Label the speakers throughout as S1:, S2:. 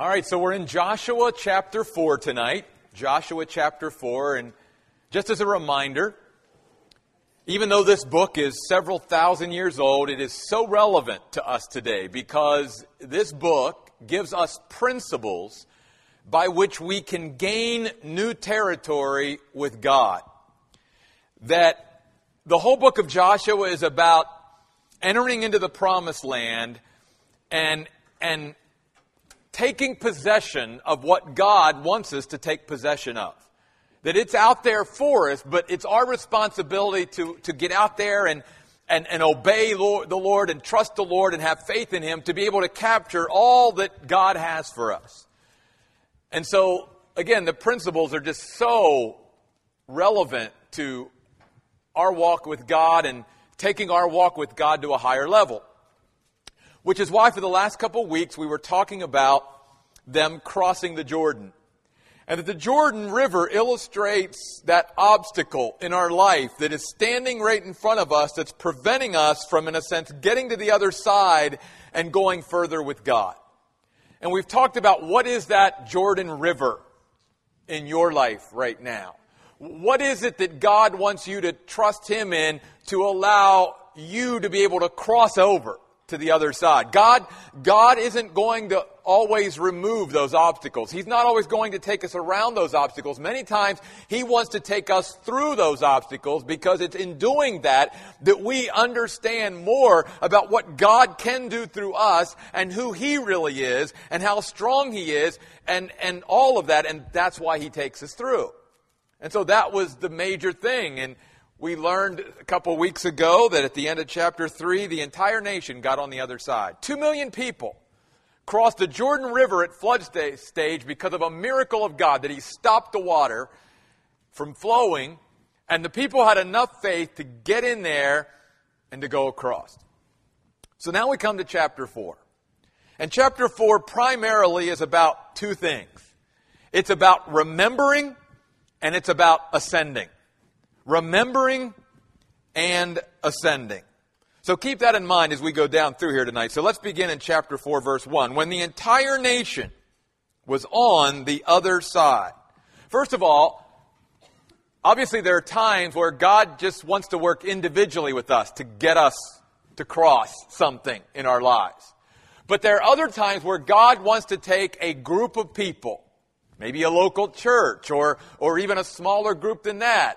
S1: All right, so we're in Joshua chapter 4 tonight. Joshua chapter 4. And just as a reminder, even though this book is several thousand years old, it is so relevant to us today because this book gives us principles by which we can gain new territory with God. That the whole book of Joshua is about entering into the promised land and, and taking possession of what God wants us to take possession of. That it's out there for us, but it's our responsibility to, to get out there and, and, and obey Lord, the Lord and trust the Lord and have faith in Him to be able to capture all that God has for us. And so, again, the principles are just so relevant to our walk with God and taking our walk with God to a higher level. Which is why for the last couple weeks we were talking about them crossing the Jordan. And that the Jordan River illustrates that obstacle in our life that is standing right in front of us that's preventing us from, in a sense, getting to the other side and going further with God. And we've talked about what is that Jordan River in your life right now. What is it that God wants you to trust Him in to allow you to be able to cross over? To the other side. God, God isn't going to always remove those obstacles. He's not always going to take us around those obstacles. Many times, He wants to take us through those obstacles because it's in doing that that we understand more about what God can do through us and who He really is and how strong He is and, and all of that. And that's why He takes us through. And so that was the major thing. And we learned a couple weeks ago that at the end of chapter 3, the entire nation got on the other side. Two million people crossed the Jordan River at flood stage because of a miracle of God that He stopped the water from flowing, and the people had enough faith to get in there and to go across. So now we come to chapter 4. And chapter 4 primarily is about two things it's about remembering and it's about ascending remembering and ascending. So keep that in mind as we go down through here tonight. So let's begin in chapter 4, verse 1. When the entire nation was on the other side. First of all, obviously there are times where God just wants to work individually with us to get us to cross something in our lives. But there are other times where God wants to take a group of people, maybe a local church or, or even a smaller group than that,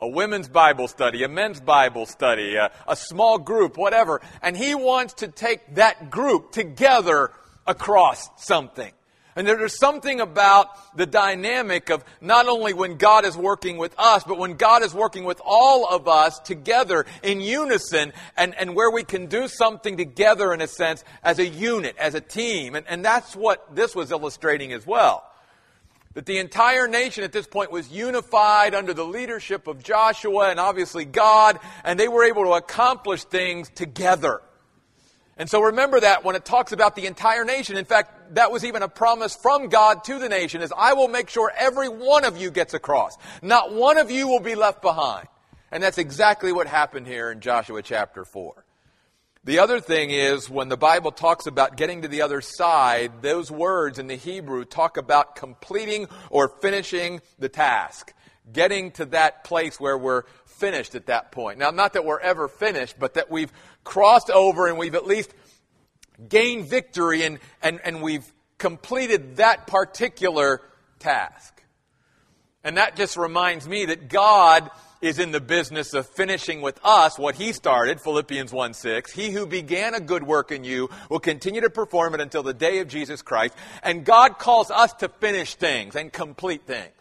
S1: a women's Bible study, a men's Bible study, a, a, small group, whatever. And he wants to take that group together across something. And there's something about the dynamic of not only when God is working with us, but when God is working with all of us together in unison and, and where we can do something together in a sense as a unit, as a team. And, and that's what this was illustrating as well that the entire nation at this point was unified under the leadership of Joshua and obviously God, and they were able to accomplish things together. And so remember that when it talks about the entire nation. In fact, that was even a promise from God to the nation is I will make sure every one of you gets across. Not one of you will be left behind. And that's exactly what happened here in Joshua chapter 4. The other thing is when the Bible talks about getting to the other side, those words in the Hebrew talk about completing or finishing the task. Getting to that place where we're finished at that point. Now, not that we're ever finished, but that we've crossed over and we've at least gained victory and, and, and we've completed that particular task. And that just reminds me that God is in the business of finishing with us what he started, Philippians 1 6. He who began a good work in you will continue to perform it until the day of Jesus Christ. And God calls us to finish things and complete things.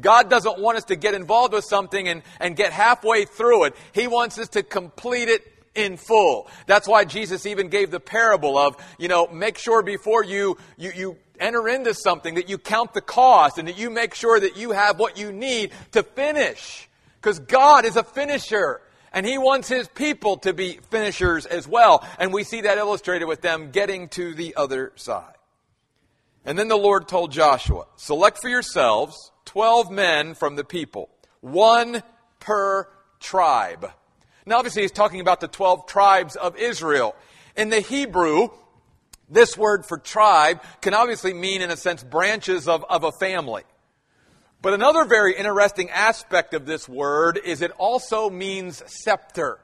S1: God doesn't want us to get involved with something and, and get halfway through it. He wants us to complete it in full. That's why Jesus even gave the parable of, you know, make sure before you, you, you enter into something that you count the cost and that you make sure that you have what you need to finish. Because God is a finisher. And he wants his people to be finishers as well. And we see that illustrated with them getting to the other side. And then the Lord told Joshua, select for yourselves 12 men from the people, one per tribe. Now, obviously, he's talking about the 12 tribes of Israel. In the Hebrew, This word for tribe can obviously mean, in a sense, branches of, of a family. But another very interesting aspect of this word is it also means scepter.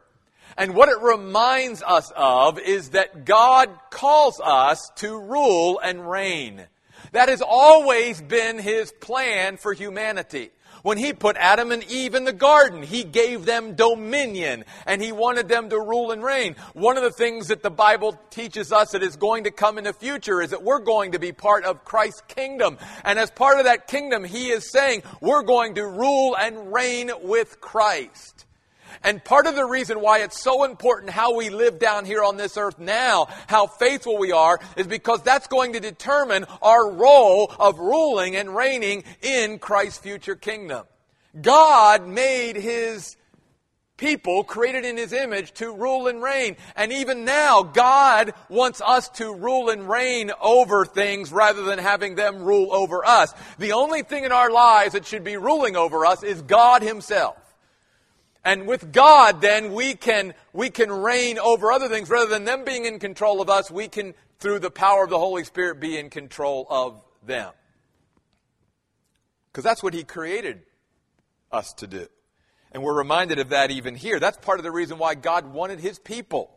S1: And what it reminds us of is that God calls us to rule and reign. That has always been His plan for humanity. When He put Adam and Eve in the garden, He gave them dominion and He wanted them to rule and reign. One of the things that the Bible teaches us that is going to come in the future is that we're going to be part of Christ's kingdom. And as part of that kingdom, He is saying we're going to rule and reign with Christ. And part of the reason why it's so important how we live down here on this earth now, how faithful we are, is because that's going to determine our role of ruling and reigning in Christ's future kingdom. God made His people created in His image to rule and reign. And even now, God wants us to rule and reign over things rather than having them rule over us. The only thing in our lives that should be ruling over us is God Himself. And with God, then, we can, we can reign over other things. Rather than them being in control of us, we can, through the power of the Holy Spirit, be in control of them. Because that's what He created us to do. And we're reminded of that even here. That's part of the reason why God wanted His people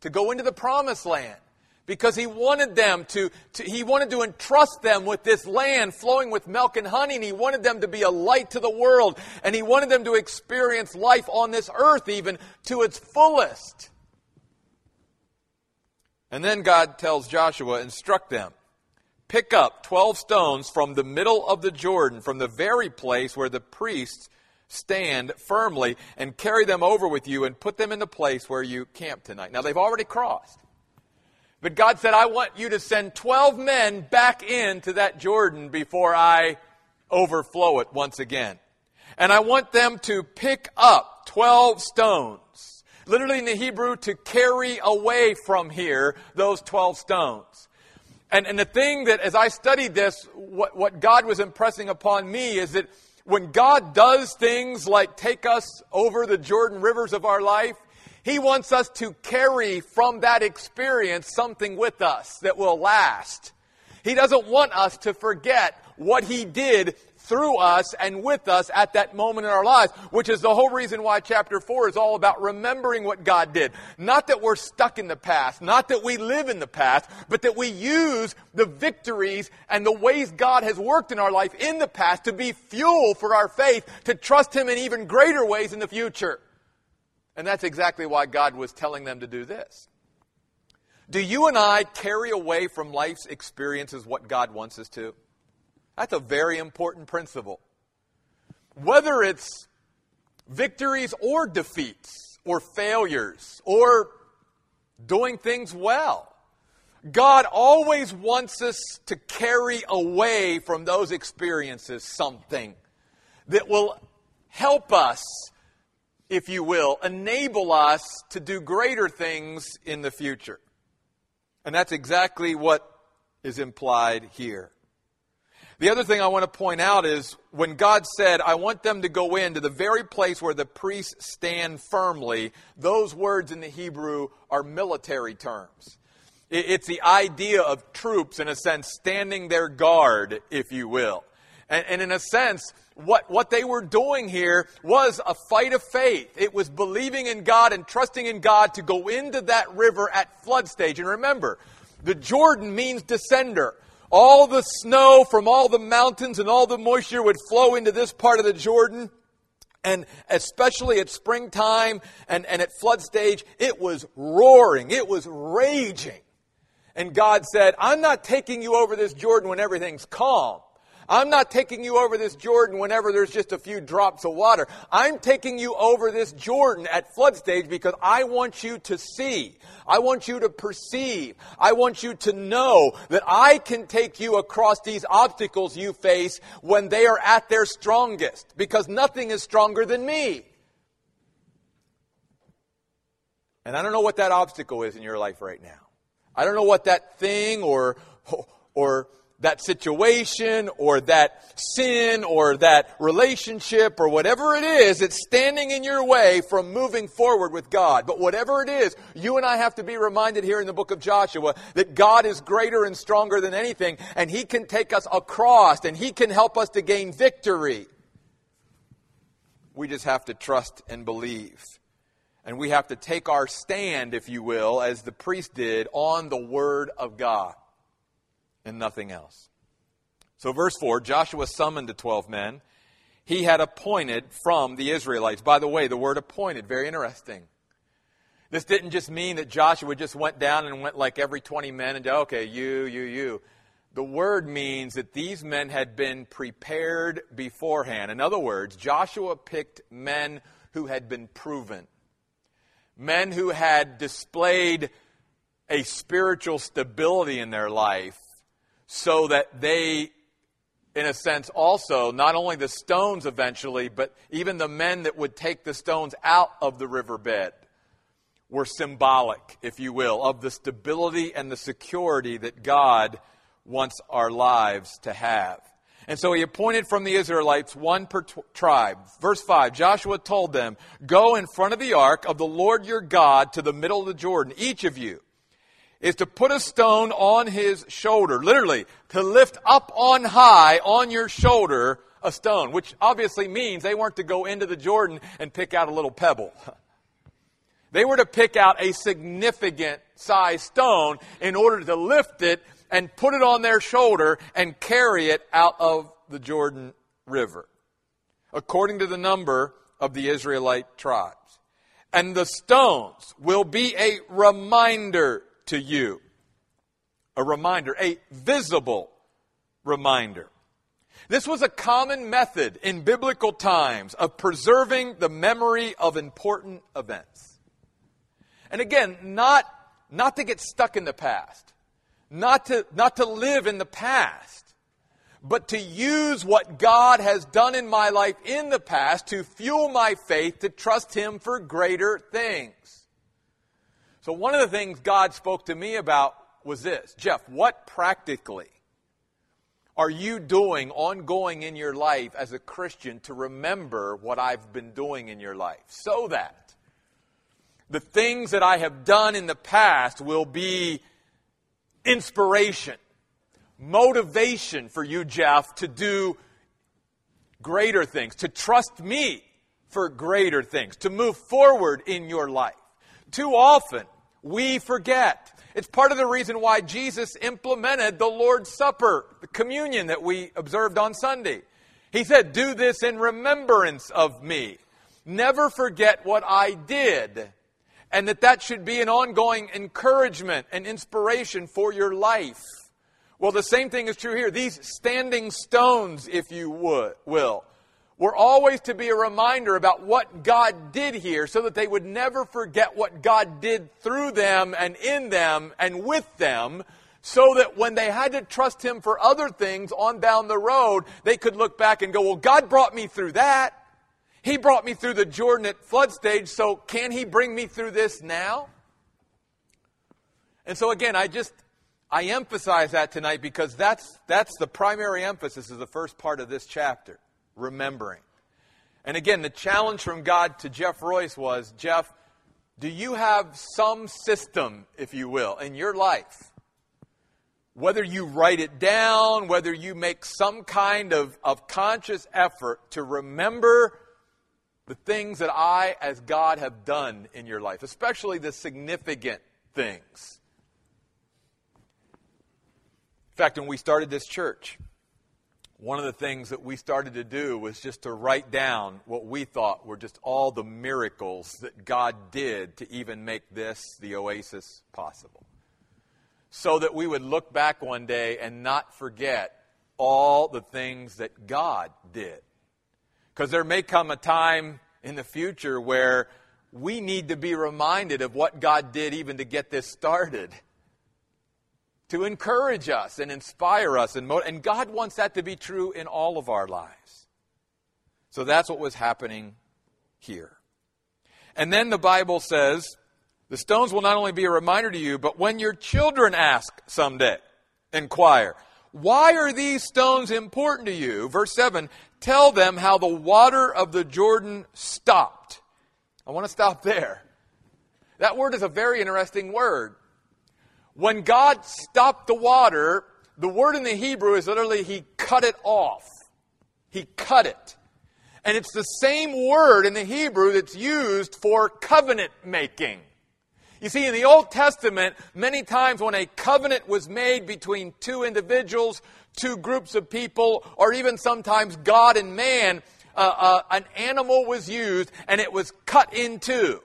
S1: to go into the promised land because he wanted them to, to, he wanted to entrust them with this land flowing with milk and honey and he wanted them to be a light to the world and he wanted them to experience life on this earth even to its fullest. And then god tells joshua instruct them pick up 12 stones from the middle of the jordan from the very place where the priests stand firmly and carry them over with you and put them in the place where you camp tonight. Now they've already crossed but God said, I want you to send 12 men back into that Jordan before I overflow it once again. And I want them to pick up 12 stones. Literally in the Hebrew, to carry away from here those 12 stones. And, and the thing that, as I studied this, what, what God was impressing upon me is that when God does things like take us over the Jordan rivers of our life, he wants us to carry from that experience something with us that will last. He doesn't want us to forget what He did through us and with us at that moment in our lives, which is the whole reason why chapter 4 is all about remembering what God did. Not that we're stuck in the past, not that we live in the past, but that we use the victories and the ways God has worked in our life in the past to be fuel for our faith, to trust Him in even greater ways in the future. And that's exactly why God was telling them to do this. Do you and I carry away from life's experiences what God wants us to? That's a very important principle. Whether it's victories or defeats, or failures, or doing things well, God always wants us to carry away from those experiences something that will help us if you will, enable us to do greater things in the future. And that's exactly what is implied here. The other thing I want to point out is when God said, I want them to go into the very place where the priests stand firmly, those words in the Hebrew are military terms. It's the idea of troops, in a sense, standing their guard, if you will. And, in a sense, what, what they were doing here was a fight of faith. It was believing in God and trusting in God to go into that river at flood stage. And remember, the Jordan means descender. All the snow from all the mountains and all the moisture would flow into this part of the Jordan. And especially at springtime and, and at flood stage, it was roaring. It was raging. And God said, I'm not taking you over this Jordan when everything's calm. I'm not taking you over this Jordan whenever there's just a few drops of water. I'm taking you over this Jordan at flood stage because I want you to see. I want you to perceive. I want you to know that I can take you across these obstacles you face when they are at their strongest because nothing is stronger than me. And I don't know what that obstacle is in your life right now. I don't know what that thing or, or that situation or that sin or that relationship or whatever it is that's standing in your way from moving forward with God. But whatever it is, you and I have to be reminded here in the book of Joshua that God is greater and stronger than anything and He can take us across and He can help us to gain victory. We just have to trust and believe. And we have to take our stand, if you will, as the priest did, on the Word of God and nothing else. So, verse 4 Joshua summoned the 12 men he had appointed from the Israelites. By the way, the word appointed, very interesting. This didn't just mean that Joshua just went down and went like every 20 men and, okay, you, you, you. The word means that these men had been prepared beforehand. In other words, Joshua picked men who had been proven, men who had displayed a spiritual stability in their life so that they, in a sense, also, not only the stones eventually, but even the men that would take the stones out of the riverbed were symbolic, if you will, of the stability and the security that God wants our lives to have. And so he appointed from the Israelites one per t- tribe. Verse 5 Joshua told them, Go in front of the ark of the Lord your God to the middle of the Jordan, each of you is to put a stone on his shoulder, literally, to lift up on high on your shoulder a stone, which obviously means they weren't to go into the Jordan and pick out a little pebble. They were to pick out a significant size stone in order to lift it and put it on their shoulder and carry it out of the Jordan River, according to the number of the Israelite tribes. And the stones will be a reminder to you. A reminder, a visible reminder. This was a common method in biblical times of preserving the memory of important events. And again, not, not to get stuck in the past, not to, not to live in the past, but to use what God has done in my life in the past to fuel my faith to trust Him for greater things. So, one of the things God spoke to me about was this Jeff, what practically are you doing ongoing in your life as a Christian to remember what I've been doing in your life so that the things that I have done in the past will be inspiration, motivation for you, Jeff, to do greater things, to trust me for greater things, to move forward in your life. Too often, we forget. It's part of the reason why Jesus implemented the Lord's Supper, the communion that we observed on Sunday. He said, Do this in remembrance of me. Never forget what I did. And that that should be an ongoing encouragement and inspiration for your life. Well, the same thing is true here. These standing stones, if you would, will, were always to be a reminder about what God did here so that they would never forget what God did through them and in them and with them so that when they had to trust Him for other things on down the road, they could look back and go, well, God brought me through that. He brought me through the Jordan at flood stage, so can He bring me through this now? And so again, I just, I emphasize that tonight because that's, that's the primary emphasis of the first part of this chapter remembering. And again, the challenge from God to Jeff Royce was Jeff, do you have some system, if you will, in your life? Whether you write it down, whether you make some kind of, of conscious effort to remember the things that I, as God, have done in your life, especially the significant things. In fact, when we started this church, one of the things that we started to do was just to write down what we thought were just all the miracles that God did to even make this, the Oasis, possible. So that we would look back one day and not forget all the things that God did. Because there may come a time in the future where we need to be reminded of what God did even to get this started to encourage us and inspire us. And, and God wants that to be true in all of our lives. So that's what was happening here. And then the Bible says, the stones will not only be a reminder to you, but when your children ask someday, inquire, Why are these stones important to you? Verse 7 Tell them how the water of the Jordan stopped. I want to stop there. That word is a very interesting word. When God stopped the water, the word in the Hebrew is literally He cut it off. He cut it. And it's the same word in the Hebrew that's used for covenant making. You see, in the Old Testament, many times when a covenant was made between two individuals, two groups of people, or even sometimes God and man, uh, uh, an animal was used and it was cut in two.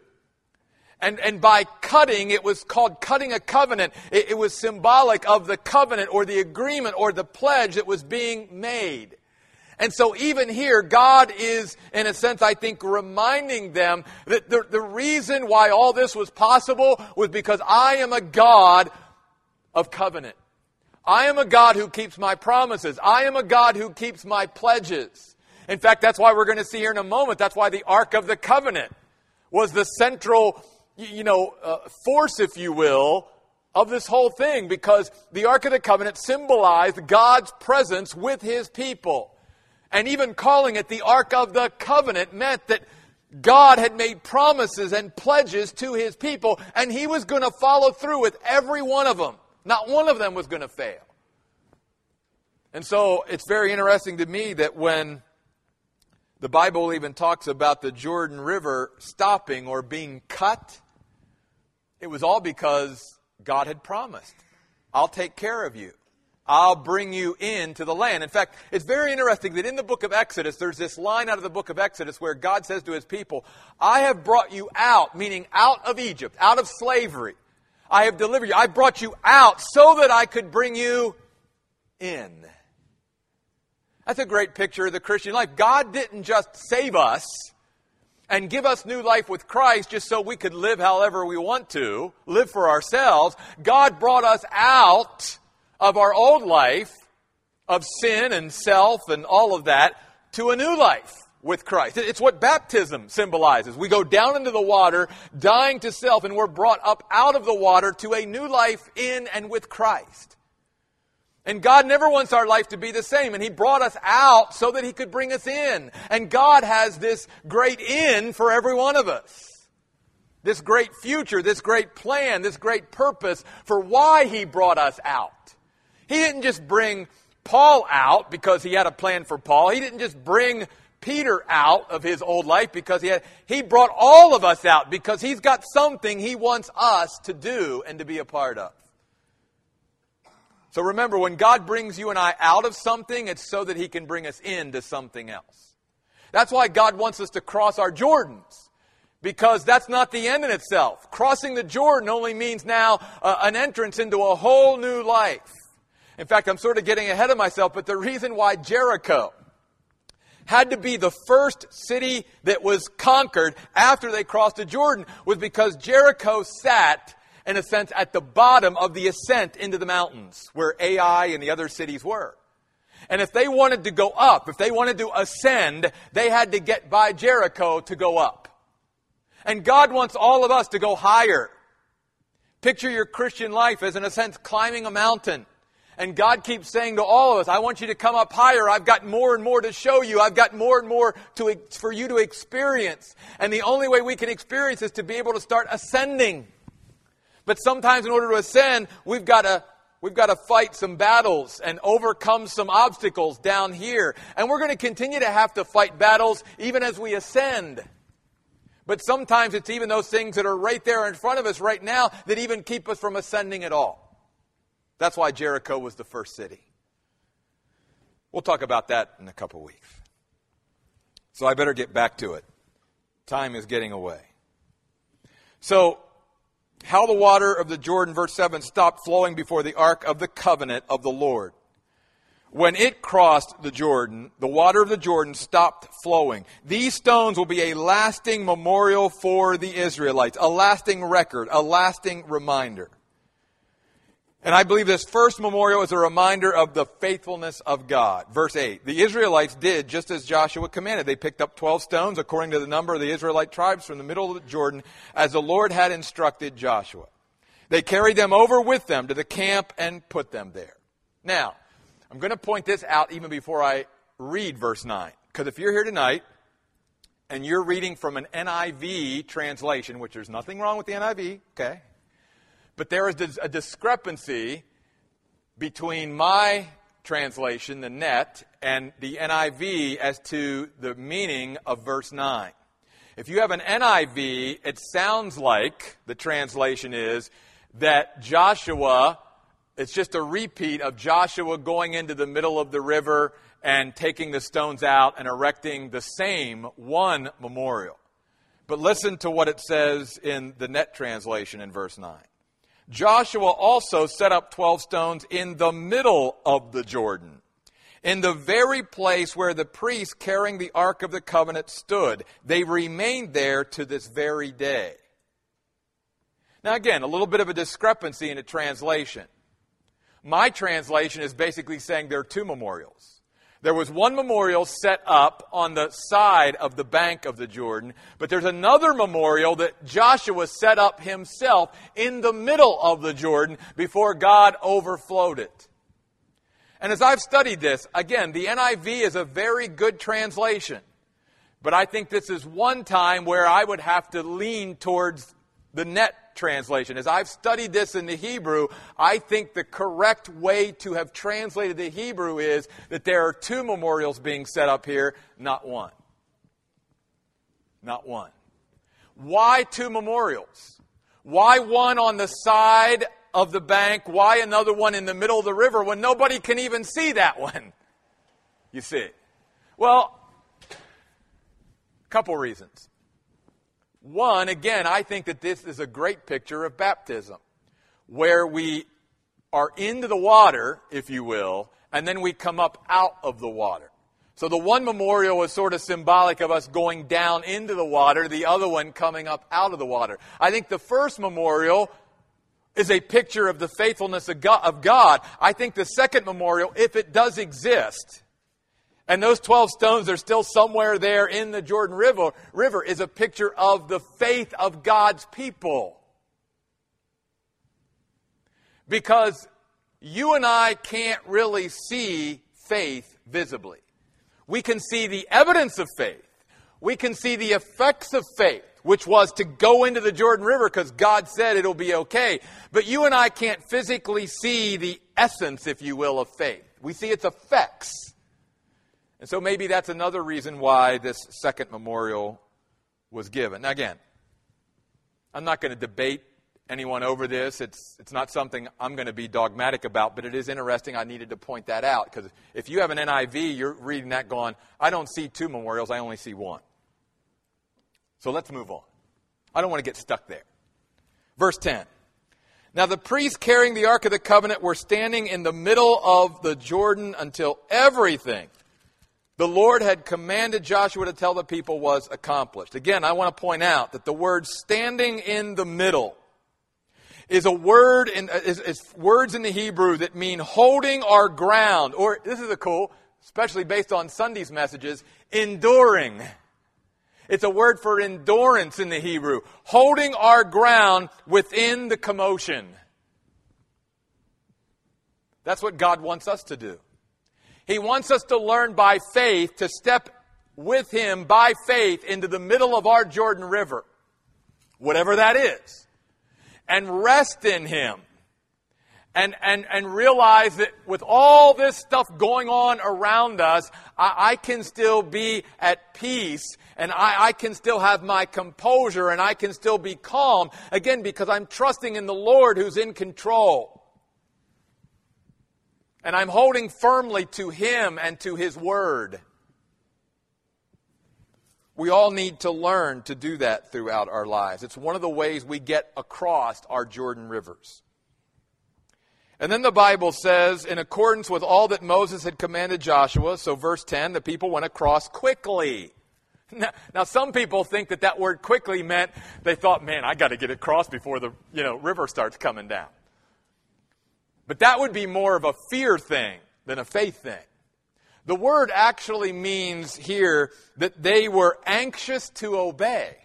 S1: And, and by cutting, it was called cutting a covenant. It, it was symbolic of the covenant or the agreement or the pledge that was being made. And so even here, God is, in a sense, I think, reminding them that the, the reason why all this was possible was because I am a God of covenant. I am a God who keeps my promises. I am a God who keeps my pledges. In fact, that's why we're going to see here in a moment. That's why the Ark of the Covenant was the central, you know, uh, force, if you will, of this whole thing because the Ark of the Covenant symbolized God's presence with his people. And even calling it the Ark of the Covenant meant that God had made promises and pledges to his people, and he was going to follow through with every one of them. Not one of them was going to fail. And so it's very interesting to me that when the Bible even talks about the Jordan River stopping or being cut, it was all because God had promised, I'll take care of you. I'll bring you into the land. In fact, it's very interesting that in the book of Exodus, there's this line out of the book of Exodus where God says to his people, I have brought you out, meaning out of Egypt, out of slavery. I have delivered you. I brought you out so that I could bring you in. That's a great picture of the Christian life. God didn't just save us and give us new life with Christ just so we could live however we want to, live for ourselves. God brought us out of our old life of sin and self and all of that to a new life with Christ. It's what baptism symbolizes. We go down into the water, dying to self, and we're brought up out of the water to a new life in and with Christ. And God never wants our life to be the same. And He brought us out so that He could bring us in. And God has this great in for every one of us. This great future, this great plan, this great purpose for why He brought us out. He didn't just bring Paul out because he had a plan for Paul. He didn't just bring Peter out of his old life because he had, he brought all of us out because he's got something he wants us to do and to be a part of. So remember, when God brings you and I out of something, it's so that he can bring us into something else. That's why God wants us to cross our Jordans. Because that's not the end in itself. Crossing the Jordan only means now uh, an entrance into a whole new life. In fact, I'm sort of getting ahead of myself, but the reason why Jericho had to be the first city that was conquered after they crossed the Jordan was because Jericho sat, in a sense, at the bottom of the ascent into the mountains where Ai and the other cities were. And if they wanted to go up, if they wanted to ascend, they had to get by Jericho to go up. And God wants all of us to go higher. Picture your Christian life as, in a sense, climbing a mountain. And God keeps saying to all of us, I want you to come up higher. I've got more and more to show you. I've got more and more to, for you to experience. And the only way we can experience is to be able to start ascending. But sometimes in order to ascend, we've got to We've got to fight some battles and overcome some obstacles down here. And we're going to continue to have to fight battles even as we ascend. But sometimes it's even those things that are right there in front of us right now that even keep us from ascending at all. That's why Jericho was the first city. We'll talk about that in a couple weeks. So I better get back to it. Time is getting away. So, how the water of the Jordan, verse 7, stopped flowing before the ark of the covenant of the Lord. When it crossed the Jordan, the water of the Jordan stopped flowing. These stones will be a lasting memorial for the Israelites, a lasting record, a lasting reminder. And I believe this first memorial is a reminder of the faithfulness of God. Verse 8. The Israelites did just as Joshua commanded. They picked up 12 stones according to the number of the Israelite tribes from the middle of the Jordan as the Lord had instructed Joshua. They carried them over with them to the camp and put them there. Now, I'm going to point this out even before I read verse 9. Because if you're here tonight and you're reading from an NIV translation, which there's nothing wrong with the NIV, okay? But there is a discrepancy between my translation, the NET, and the NIV as to the meaning of verse 9. If you have an NIV, it sounds like the translation is that Joshua, it's just a repeat of Joshua going into the middle of the river and taking the stones out and erecting the same one memorial. But listen to what it says in the NET translation in verse 9. Joshua also set up 12 stones in the middle of the Jordan, in the very place where the priests carrying the Ark of the Covenant stood. They remained there to this very day. Now, again, a little bit of a discrepancy in the translation. My translation is basically saying there are two memorials. There was one memorial set up on the side of the bank of the Jordan, but there's another memorial that Joshua set up himself in the middle of the Jordan before God overflowed it. And as I've studied this, again, the NIV is a very good translation. But I think this is one time where I would have to lean towards the NET translation. As I've studied this in the Hebrew, I think the correct way to have translated the Hebrew is that there are two memorials being set up here, not one. Not one. Why two memorials? Why one on the side of the bank? Why another one in the middle of the river when nobody can even see that one? You see. Well, a couple reasons. One, again, I think that this is a great picture of baptism, where we are into the water, if you will, and then we come up out of the water. So the one memorial was sort of symbolic of us going down into the water, the other one coming up out of the water. I think the first memorial is a picture of the faithfulness of God. I think the second memorial, if it does exist, and those 12 stones are still somewhere there in the Jordan River, river is a picture of the faith of God's people. Because you and I can't really see faith visibly. We can see the evidence of faith. We can see the effects of faith, which was to go into the Jordan River because God said it'll be okay. But you and I can't physically see the essence, if you will, of faith. We see its effects. And so maybe that's another reason why this second memorial was given. Now, again, I'm not going to debate anyone over this. It's, it's not something I'm going to be dogmatic about, but it is interesting. I needed to point that out because if you have an NIV, you're reading that going, I don't see two memorials, I only see one. So let's move on. I don't want to get stuck there. Verse 10. Now the priests carrying the Ark of the Covenant were standing in the middle of the Jordan until everything the Lord had commanded Joshua to tell the people was accomplished. Again, I want to point out that the word standing in the middle is a word in, is, is words in the Hebrew that mean holding our ground, or this is a cool, especially based on Sunday's messages, enduring. It's a word for endurance in the Hebrew, holding our ground within the commotion. That's what God wants us to do. He wants us to learn by faith to step with Him by faith into the middle of our Jordan River, whatever that is, and rest in Him. And, and, and realize that with all this stuff going on around us, I, I can still be at peace and I, I can still have my composure and I can still be calm. Again, because I'm trusting in the Lord who's in control. And I'm holding firmly to Him and to His Word. We all need to learn to do that throughout our lives. It's one of the ways we get across our Jordan rivers. And then the Bible says, in accordance with all that Moses had commanded Joshua, so verse 10, the people went across quickly. Now, now some people think that that word quickly meant they thought, man, I got to get across before the you know, river starts coming down. But that would be more of a fear thing than a faith thing. The word actually means here that they were anxious to obey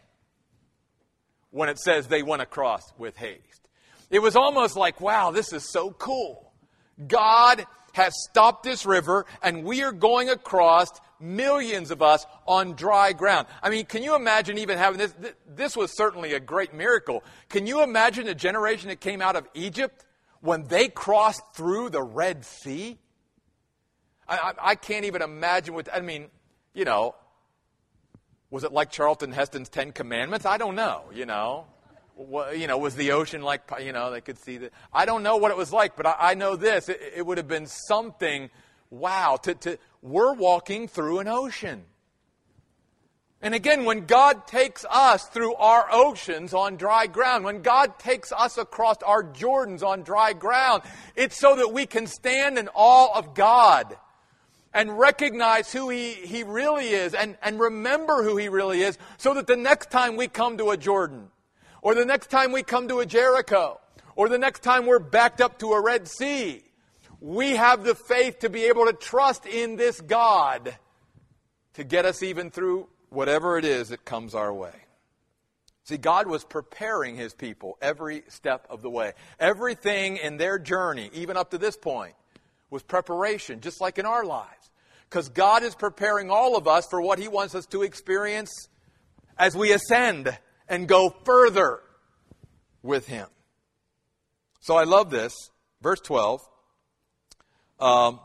S1: when it says they went across with haste. It was almost like, wow, this is so cool. God has stopped this river, and we are going across, millions of us, on dry ground. I mean, can you imagine even having this? This was certainly a great miracle. Can you imagine the generation that came out of Egypt when they crossed through the Red Sea? I, I, I can't even imagine what, I mean, you know, was it like Charlton Heston's Ten Commandments? I don't know, you know you know, was the ocean like, you know, they could see that. I don't know what it was like, but I, I know this. It, it, would have been something, wow, to, to, we're walking through an ocean. And again, when God takes us through our oceans on dry ground, when God takes us across our Jordans on dry ground, it's so that we can stand in awe of God and recognize who he, he really is and, and remember who he really is so that the next time we come to a Jordan, or the next time we come to a Jericho, or the next time we're backed up to a Red Sea, we have the faith to be able to trust in this God to get us even through whatever it is that comes our way. See, God was preparing his people every step of the way. Everything in their journey, even up to this point, was preparation, just like in our lives. Because God is preparing all of us for what he wants us to experience as we ascend and go further with him. So I love this. Verse 12. Um,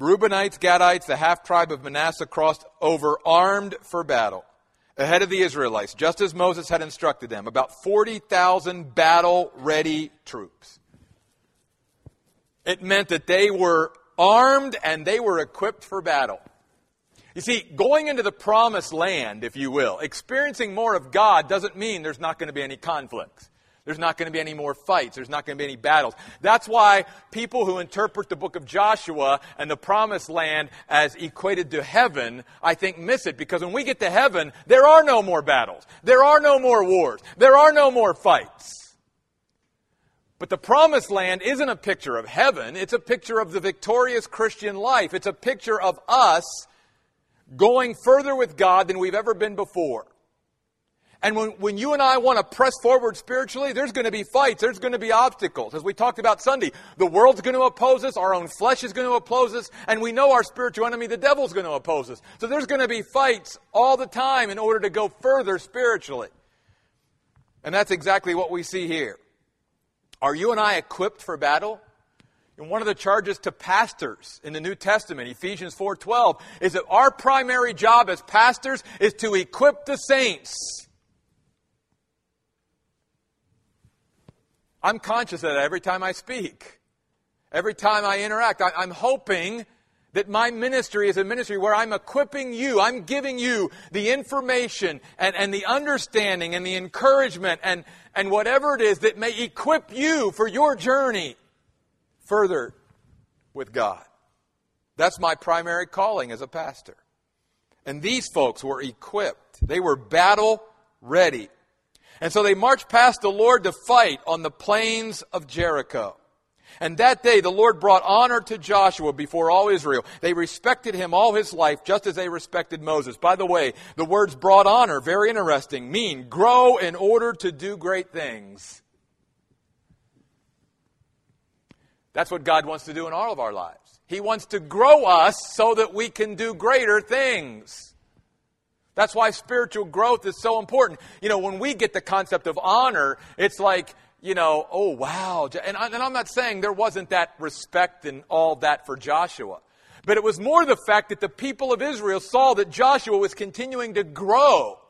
S1: Reubenites, Gadites, the half tribe of Manasseh crossed over armed for battle ahead of the Israelites, just as Moses had instructed them. About 40,000 battle ready troops. It meant that they were armed and they were equipped for battle. You see, going into the promised land, if you will, experiencing more of God doesn't mean there's not going to be any conflicts. There's not going to be any more fights. There's not going to be any battles. That's why people who interpret the book of Joshua and the promised land as equated to heaven, I think miss it because when we get to heaven, there are no more battles. There are no more wars. There are no more fights. But the promised land isn't a picture of heaven. It's a picture of the victorious Christian life. It's a picture of us going further with God than we've ever been before. And when, when you and I want to press forward spiritually, there's going to be fights, there's going to be obstacles. As we talked about Sunday, the world's going to oppose us, our own flesh is going to oppose us, and we know our spiritual enemy, the devil's going to oppose us. So there's going to be fights all the time in order to go further spiritually. And that's exactly what we see here. Are you and I equipped for battle? And one of the charges to pastors in the New Testament, Ephesians 4:12, is that our primary job as pastors is to equip the saints. I'm conscious of that every time I speak. Every time I interact, I, am hoping that my ministry is a ministry where I'm equipping you, I'm giving you the information and, and the understanding and the encouragement and, and whatever it is that may equip you for your journey further with God. That's my primary calling as a pastor. And these folks were equipped, they were battle ready. And so they marched past the Lord to fight on the plains of Jericho. And that day the Lord brought honor to Joshua before all Israel. They respected him all his life, just as they respected Moses. By the way, the words brought honor, very interesting, mean grow in order to do great things. That's what God wants to do in all of our lives. He wants to grow us so that we can do greater things. That's why spiritual growth is so important. You know, when we get the concept of honor, it's like, you know, oh, wow. And, I, and I'm not saying there wasn't that respect and all that for Joshua. But it was more the fact that the people of Israel saw that Joshua was continuing to grow.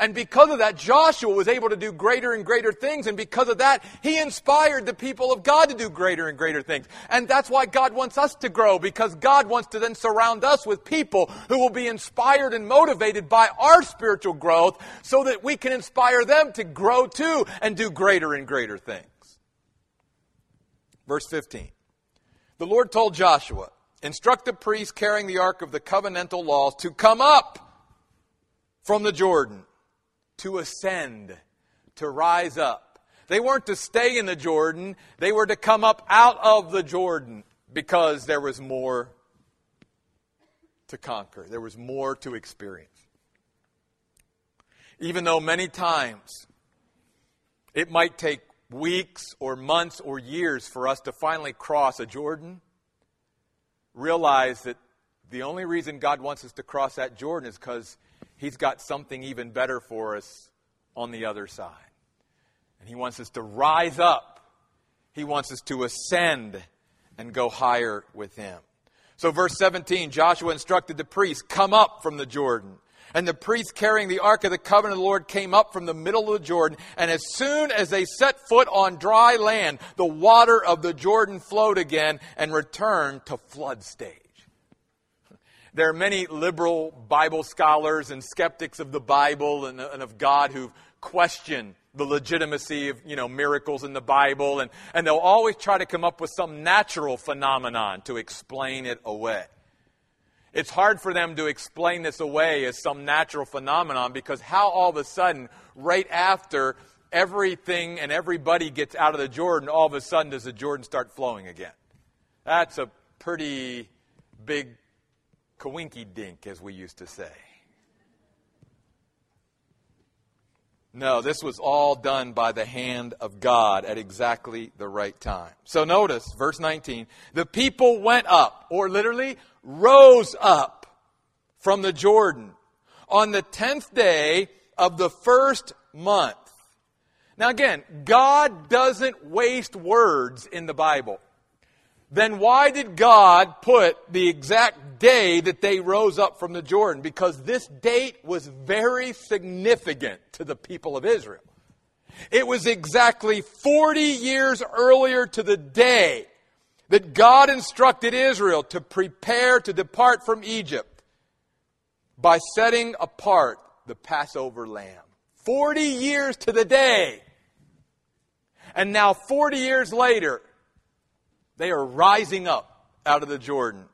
S1: And because of that, Joshua was able to do greater and greater things. And because of that, he inspired the people of God to do greater and greater things. And that's why God wants us to grow, because God wants to then surround us with people who will be inspired and motivated by our spiritual growth so that we can inspire them to grow too and do greater and greater things. Verse 15. The Lord told Joshua, instruct the priests carrying the ark of the covenantal laws to come up from the Jordan to ascend, to rise up. They weren't to stay in the Jordan, they were to come up out of the Jordan because there was more to conquer, there was more to experience. Even though many times it might take weeks or months or years for us to finally cross a Jordan, realize that the only reason God wants us to cross that Jordan is because He's got something even better for us on the other side. And He wants us to rise up, He wants us to ascend and go higher with Him. So, verse 17 Joshua instructed the priests, Come up from the Jordan. And the priests carrying the ark of the covenant of the Lord came up from the middle of the Jordan. And as soon as they set foot on dry land, the water of the Jordan flowed again and returned to flood stage. There are many liberal Bible scholars and skeptics of the Bible and, and of God who question the legitimacy of you know miracles in the Bible, and, and they'll always try to come up with some natural phenomenon to explain it away. It's hard for them to explain this away as some natural phenomenon because how all of a sudden, right after everything and everybody gets out of the Jordan, all of a sudden does the Jordan start flowing again? That's a pretty big kawinky dink, as we used to say. No, this was all done by the hand of God at exactly the right time. So notice, verse 19, the people went up, or literally rose up from the Jordan on the tenth day of the first month. Now again, God doesn't waste words in the Bible then why did God put the exact day that they rose up from the Jordan? Because this date was very significant to the people of Israel. It was exactly 40 years earlier to the day that God instructed Israel to prepare to depart from Egypt by setting apart the Passover lamb. 40 years to the day. And now, 40 years later, they are rising up out of the Jordan,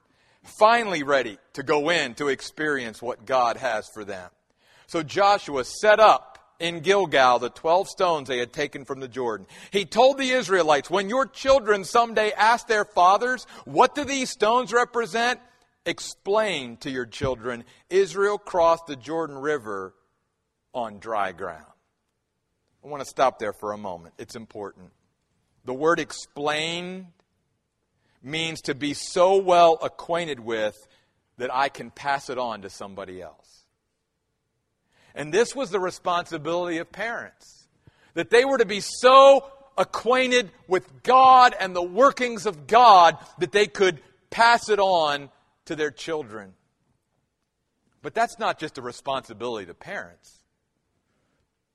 S1: finally ready to go in to experience what God has for them. So Joshua set up in Gilgal the 12 stones they had taken from the Jordan. He told the Israelites, when your children someday ask their fathers, what do these stones represent? Explain to your children, Israel crossed the Jordan River on dry ground. I want to stop there for a moment. It's important. The word explain means to be so well acquainted with that I can pass it on to somebody else. And this was the responsibility of parents that they were to be so acquainted with God and the workings of God that they could pass it on to their children. But that's not just a responsibility to parents.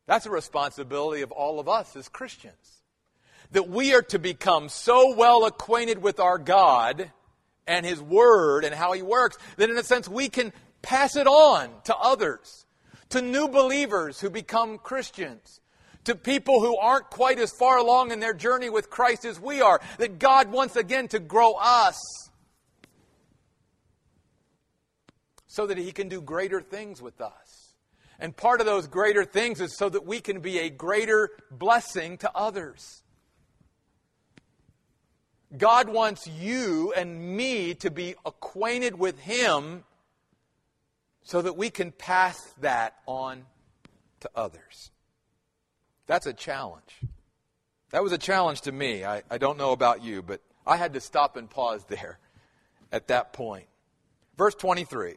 S1: That's a responsibility of all of us as Christians that we are to become so well acquainted with our God and His Word and how He works that, in a sense, we can pass it on to others, to new believers who become Christians, to people who aren't quite as far along in their journey with Christ as we are, that God wants again to grow us so that He can do greater things with us. And part of those greater things is so that we can be a greater blessing to others. God wants you and me to be acquainted with Him so that we can pass that on to others. That's a challenge. That was a challenge to me. I, I don't know about you, but I had to stop and pause there at that point. Verse 23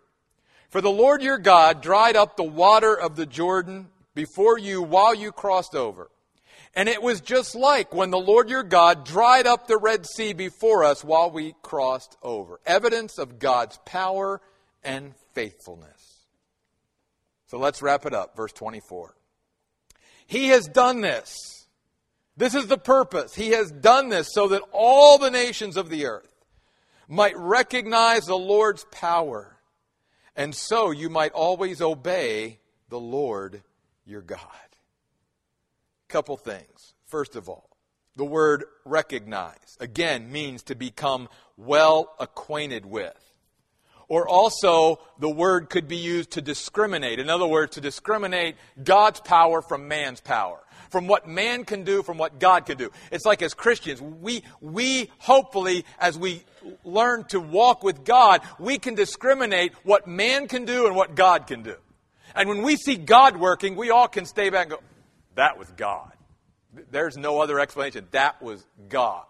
S1: For the Lord your God dried up the water of the Jordan before you while you crossed over and it was just like when the Lord your God dried up the Red Sea before us while we crossed over. Evidence of God's power and faithfulness. So let's wrap it up. Verse 24. He has done this. This is the purpose. He has done this so that all the nations of the earth might recognize the Lord's power, and so you might always obey the Lord your God couple things. First of all, the word recognize, again, means to become well acquainted with. Or also, the word could be used to discriminate. In other words, to discriminate God's power from man's power. From what man can do, from what God can do. It's like as Christians, we, we hopefully, as we learn to walk with God, we can discriminate what man can do and what God can do. And when we see God working, we all can stay back and go, that was God. There's no other explanation. That was God.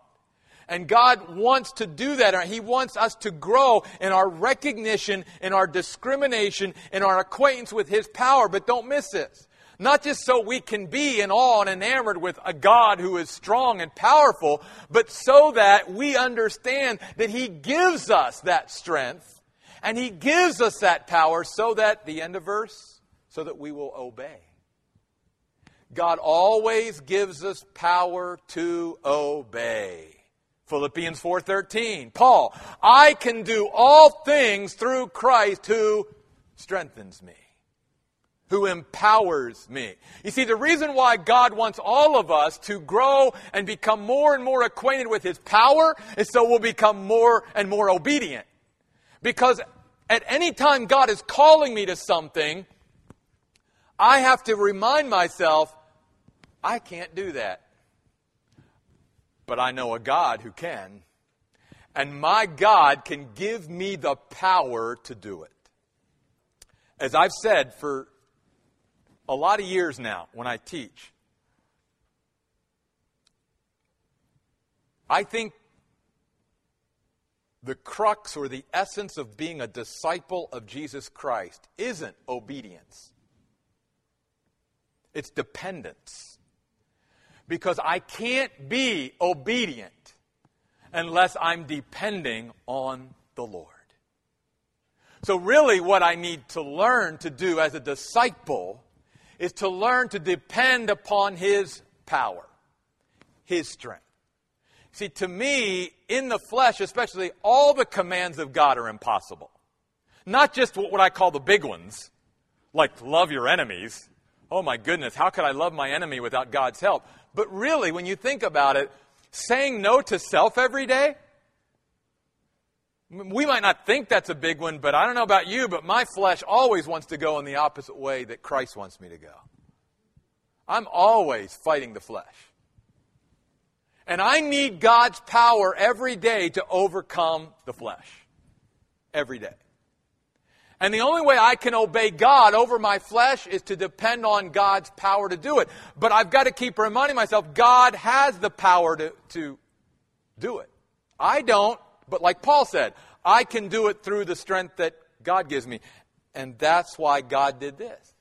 S1: And God wants to do that. Uh, he wants us to grow in our recognition, in our discrimination, in our acquaintance with His power. But don't miss this. Not just so we can be in awe and enamored with a God who is strong and powerful, but so that we understand that He gives us that strength and He gives us that power so that, the end of verse, so that we will obey. God always gives us power to obey. Philippians 4:13. Paul, I can do all things through Christ who strengthens me, who empowers me. You see, the reason why God wants all of us to grow and become more and more acquainted with his power is so we'll become more and more obedient. Because at any time God is calling me to something, I have to remind myself, I can't do that. But I know a God who can. And my God can give me the power to do it. As I've said for a lot of years now when I teach, I think the crux or the essence of being a disciple of Jesus Christ isn't obedience, it's dependence because I can't be obedient unless I'm depending on the Lord. So, really, what I need to learn to do as a disciple is to learn to depend upon His power, His strength. See, to me, in the flesh, especially, all the commands of God are impossible. Not just what I call the big ones, like love your enemies. Oh my goodness, how could I love my enemy without God's help? But really, when you think about it, saying no to self every day, we might not think that's a big one, but I don't know about you, but my flesh always wants to go in the opposite way that Christ wants me to go. I'm always fighting the flesh. And I need God's power every day to overcome the flesh. Every day. And the only way I can obey God over my flesh is to depend on God's power to do it. But I've got to keep reminding myself God has the power to, to do it. I don't, but like Paul said, I can do it through the strength that God gives me. And that's why God did this.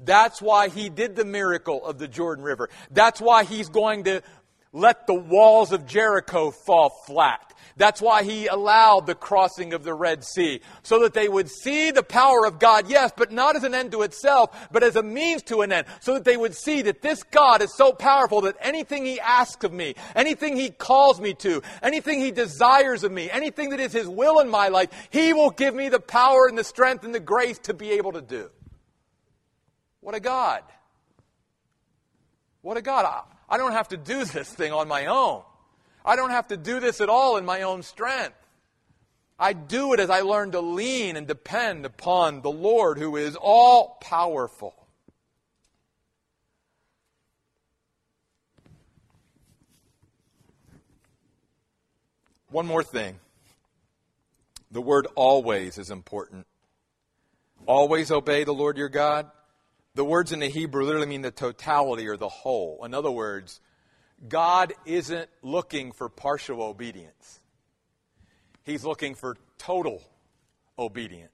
S1: That's why he did the miracle of the Jordan River. That's why he's going to let the walls of Jericho fall flat. That's why he allowed the crossing of the Red Sea, so that they would see the power of God, yes, but not as an end to itself, but as a means to an end, so that they would see that this God is so powerful that anything he asks of me, anything he calls me to, anything he desires of me, anything that is his will in my life, he will give me the power and the strength and the grace to be able to do. What a God. What a God. I, I don't have to do this thing on my own. I don't have to do this at all in my own strength. I do it as I learn to lean and depend upon the Lord who is all powerful. One more thing. The word always is important. Always obey the Lord your God. The words in the Hebrew literally mean the totality or the whole. In other words, God isn't looking for partial obedience, He's looking for total obedience.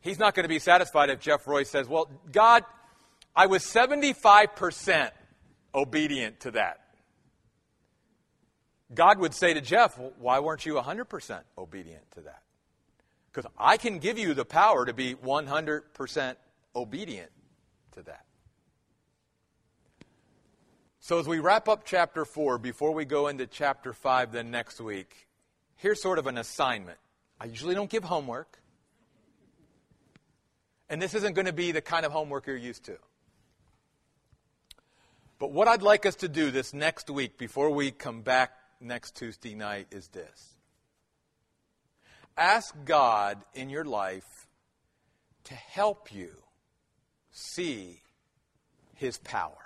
S1: He's not going to be satisfied if Jeff Royce says, Well, God, I was 75% obedient to that. God would say to Jeff, well, Why weren't you 100% obedient to that? Because I can give you the power to be 100% obedient to that. So, as we wrap up chapter 4, before we go into chapter 5 then next week, here's sort of an assignment. I usually don't give homework. And this isn't going to be the kind of homework you're used to. But what I'd like us to do this next week before we come back next Tuesday night is this ask God in your life to help you see his power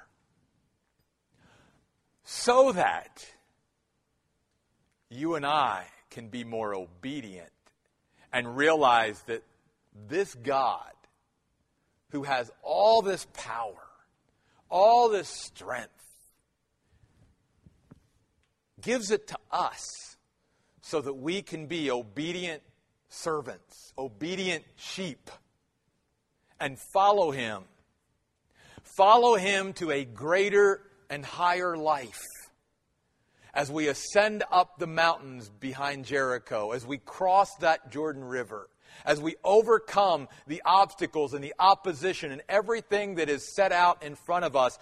S1: so that you and I can be more obedient and realize that this God, who has all this power, all this strength, gives it to us so that we can be obedient servants, obedient sheep, and follow Him. Follow Him to a greater and higher life. As we ascend up the mountains behind Jericho, as we cross that Jordan River, as we overcome the obstacles and the opposition and everything that is set out in front of us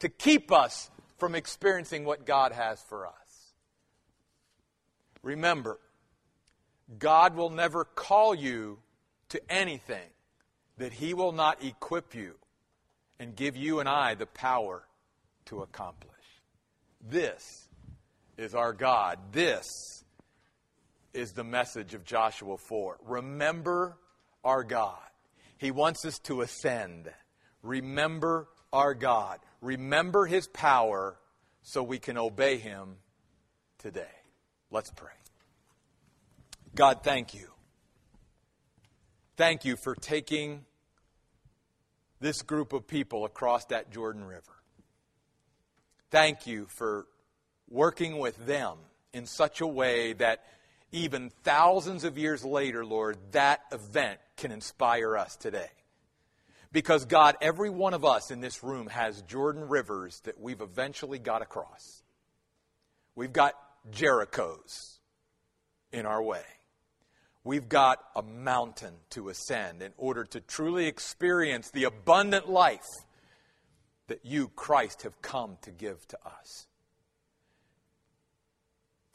S1: to keep us from experiencing what God has for us. Remember, God will never call you to anything that He will not equip you and give you and I the power to accomplish. This is our God. This is the message of Joshua 4. Remember our God. He wants us to ascend. Remember our God. Remember His power so we can obey Him today. Let's pray. God, thank you. Thank you for taking this group of people across that Jordan River. Thank you for working with them in such a way that even thousands of years later, Lord, that event can inspire us today. Because, God, every one of us in this room has Jordan rivers that we've eventually got across. We've got Jerichos in our way. We've got a mountain to ascend in order to truly experience the abundant life that you, Christ, have come to give to us.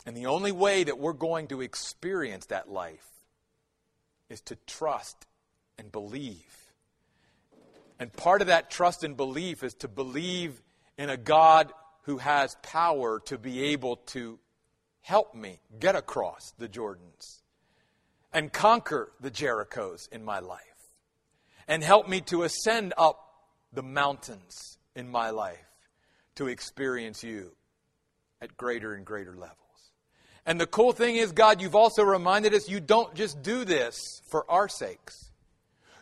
S1: And the only way that we're going to experience that life is to trust and believe. And part of that trust and belief is to believe in a God who has power to be able to help me get across the Jordans and conquer the Jerichos in my life and help me to ascend up the mountains in my life to experience you at greater and greater levels. And the cool thing is, God, you've also reminded us you don't just do this for our sakes.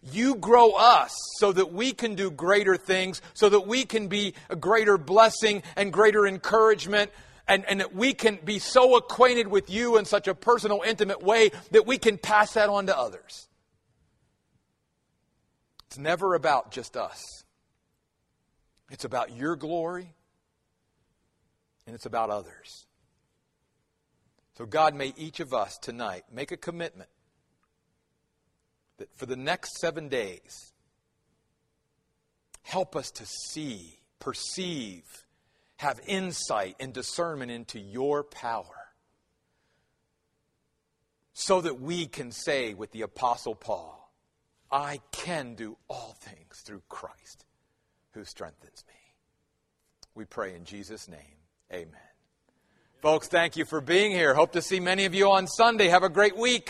S1: You grow us so that we can do greater things, so that we can be a greater blessing and greater encouragement, and, and that we can be so acquainted with you in such a personal, intimate way that we can pass that on to others. It's never about just us, it's about your glory, and it's about others. So, God, may each of us tonight make a commitment that for the next seven days, help us to see, perceive, have insight and discernment into your power so that we can say with the Apostle Paul, I can do all things through Christ who strengthens me. We pray in Jesus' name. Amen. Folks, thank you for being here. Hope to see many of you on Sunday. Have a great week.